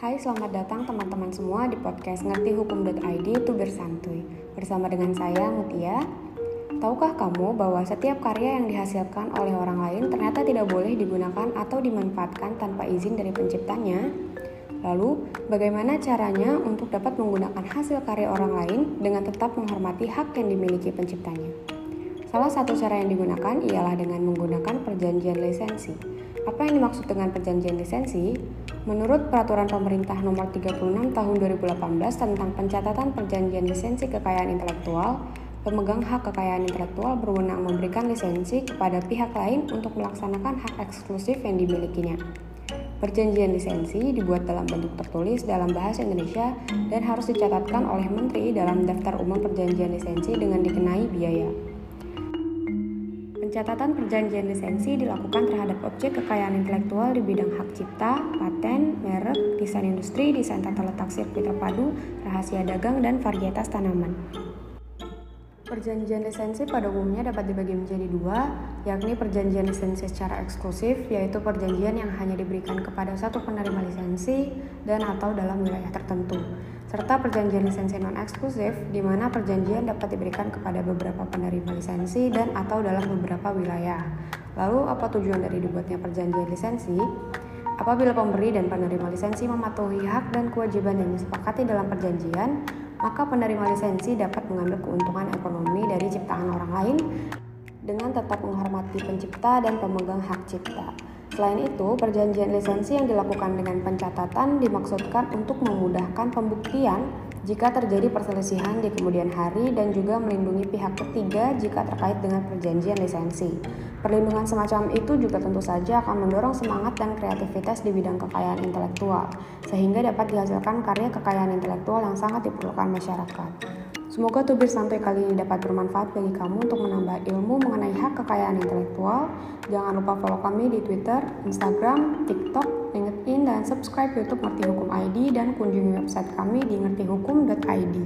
Hai, selamat datang teman-teman semua di podcast ngertihukum.id itu bersantuy. Bersama dengan saya Mutia. Tahukah kamu bahwa setiap karya yang dihasilkan oleh orang lain ternyata tidak boleh digunakan atau dimanfaatkan tanpa izin dari penciptanya? Lalu, bagaimana caranya untuk dapat menggunakan hasil karya orang lain dengan tetap menghormati hak yang dimiliki penciptanya? Salah satu cara yang digunakan ialah dengan menggunakan perjanjian lisensi. Apa yang dimaksud dengan perjanjian lisensi? Menurut Peraturan Pemerintah Nomor 36 Tahun 2018 tentang pencatatan perjanjian lisensi kekayaan intelektual, pemegang hak kekayaan intelektual berwenang memberikan lisensi kepada pihak lain untuk melaksanakan hak eksklusif yang dimilikinya. Perjanjian lisensi dibuat dalam bentuk tertulis dalam bahasa Indonesia dan harus dicatatkan oleh Menteri dalam Daftar Umum Perjanjian Lisensi dengan dikenai biaya. Pencatatan perjanjian lisensi dilakukan terhadap objek kekayaan intelektual di bidang hak cipta, paten, merek, desain industri, desain tata letak sirkuit terpadu, rahasia dagang, dan varietas tanaman. Perjanjian lisensi pada umumnya dapat dibagi menjadi dua, yakni perjanjian lisensi secara eksklusif, yaitu perjanjian yang hanya diberikan kepada satu penerima lisensi dan atau dalam wilayah tertentu serta perjanjian lisensi non-eksklusif, di mana perjanjian dapat diberikan kepada beberapa penerima lisensi dan atau dalam beberapa wilayah. Lalu, apa tujuan dari dibuatnya perjanjian lisensi? Apabila pemberi dan penerima lisensi mematuhi hak dan kewajiban yang disepakati dalam perjanjian, maka penerima lisensi dapat mengambil keuntungan ekonomi dari ciptaan orang lain dengan tetap menghormati pencipta dan pemegang hak cipta. Selain itu, perjanjian lisensi yang dilakukan dengan pencatatan dimaksudkan untuk memudahkan pembuktian jika terjadi perselisihan di kemudian hari dan juga melindungi pihak ketiga jika terkait dengan perjanjian lisensi. Perlindungan semacam itu juga tentu saja akan mendorong semangat dan kreativitas di bidang kekayaan intelektual, sehingga dapat dihasilkan karya kekayaan intelektual yang sangat diperlukan masyarakat. Semoga tubir santai kali ini dapat bermanfaat bagi kamu untuk menambah ilmu mengenai hak kekayaan intelektual. Jangan lupa follow kami di Twitter, Instagram, TikTok, LinkedIn, dan subscribe YouTube Ngerti Hukum ID dan kunjungi website kami di ngertihukum.id.